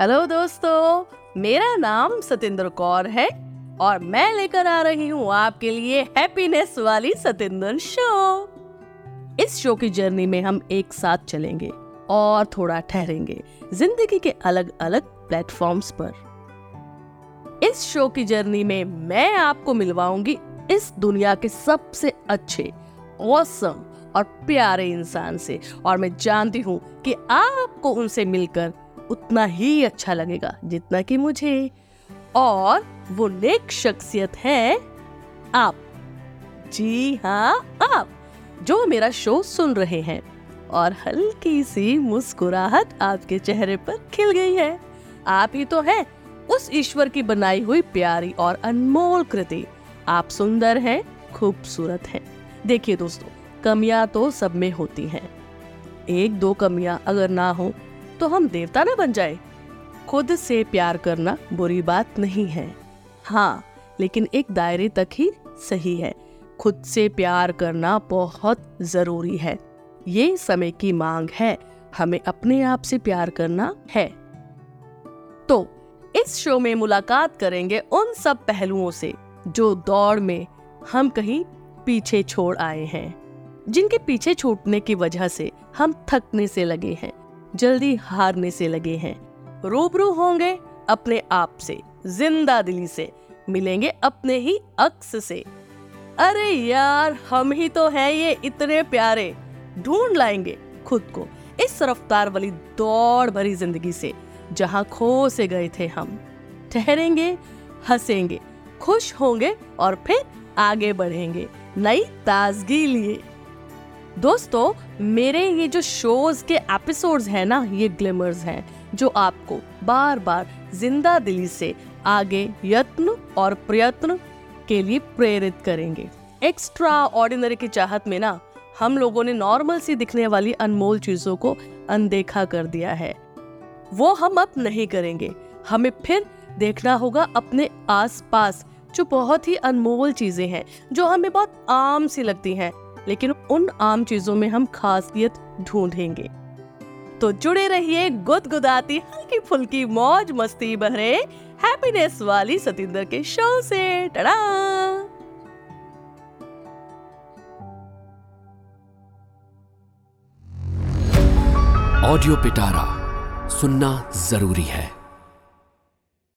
Hello दोस्तों, मेरा नाम सतेंद्र कौर है और मैं लेकर आ रही हूँ आपके लिए हैप्पीनेस वाली सतेंद्र शो इस शो की जर्नी में हम एक साथ चलेंगे और थोड़ा ठहरेंगे ज़िंदगी के अलग अलग प्लेटफॉर्म्स पर। इस शो की जर्नी में मैं आपको मिलवाऊँगी इस दुनिया के सबसे अच्छे और प्यारे इंसान से और मैं जानती हूँ कि आपको उनसे मिलकर उतना ही अच्छा लगेगा जितना कि मुझे। और वो नेक शख्सियत है आप। जी हाँ आप, जो मेरा शो सुन रहे हैं। और हल्की सी मुस्कुराहट आपके चेहरे पर खिल गई है। आप ही तो है उस ईश्वर की बनाई हुई प्यारी और अनमोल कृति। आप सुंदर हैं, खूबसूरत हैं। देखिए दोस्तों, कमियाँ तो सब में होती हैं। एक दो कमियाँ अगर ना हो तो हम देवता ना बन जाए। खुद से प्यार करना बुरी बात नहीं है। हाँ लेकिन एक दायरे तक ही सही है। खुद से प्यार करना बहुत ज़रूरी है। ये समय की मांग है। हमें अपने आप से प्यार करना है। तो इस शो में मुलाकात करेंगे उन सब पहलुओं से जो दौड़ में हम कहीं पीछे छोड़ आए हैं। जिनके पीछे छूटने की वजह से हम थकने से लगे हैं। जल्दी हारने से लगे हैं। रूबरू होंगे अपने आप से, ज़िंदा दिली से। मिलेंगे अपने ही अक्स से। अरे यार, हम ही तो हैं ये इतने प्यारे। ढूंढ लाएँगे खुद को इस रफ्तार वाली दौड़ भरी ज़िंदगी से, जहाँ खो से गए थे हम। ठहरेंगे, हंसेंगे, खुश होंगे और फिर आगे बढ़ेंगे नई ताजगी लिए। दोस्तों, मेरे ये जो शोज़ के एपिसोड्स हैं ना, ये ग्लिमर्स हैं, जो आपको बार बार ज़िंदा दिली से आगे यत्न और प्रयत्न के लिए प्रेरित करेंगे। एक्स्ट्रा ऑर्डिनरी की चाहत में ना, हम लोगों ने नॉर्मल सी दिखने वाली अनमोल चीज़ों को अनदेखा कर दिया है। वो हम अब नहीं करेंगे। हमें फिर देखना होगा अपने आसपास जो बहुत ही अनमोल चीज़ें हैं, जो हमें बहुत आम सी लगती हैं। लेकिन उन आम चीज़ों में हम खासियत ढूंढेंगे। तो जुड़े रहिए गुदगुदाती हल्की फुल्की मौज मस्ती भरे हैप्पीनेस वाली सतिंदर के शो से। टड़ा ऑडियो पिटारा सुनना ज़रूरी है।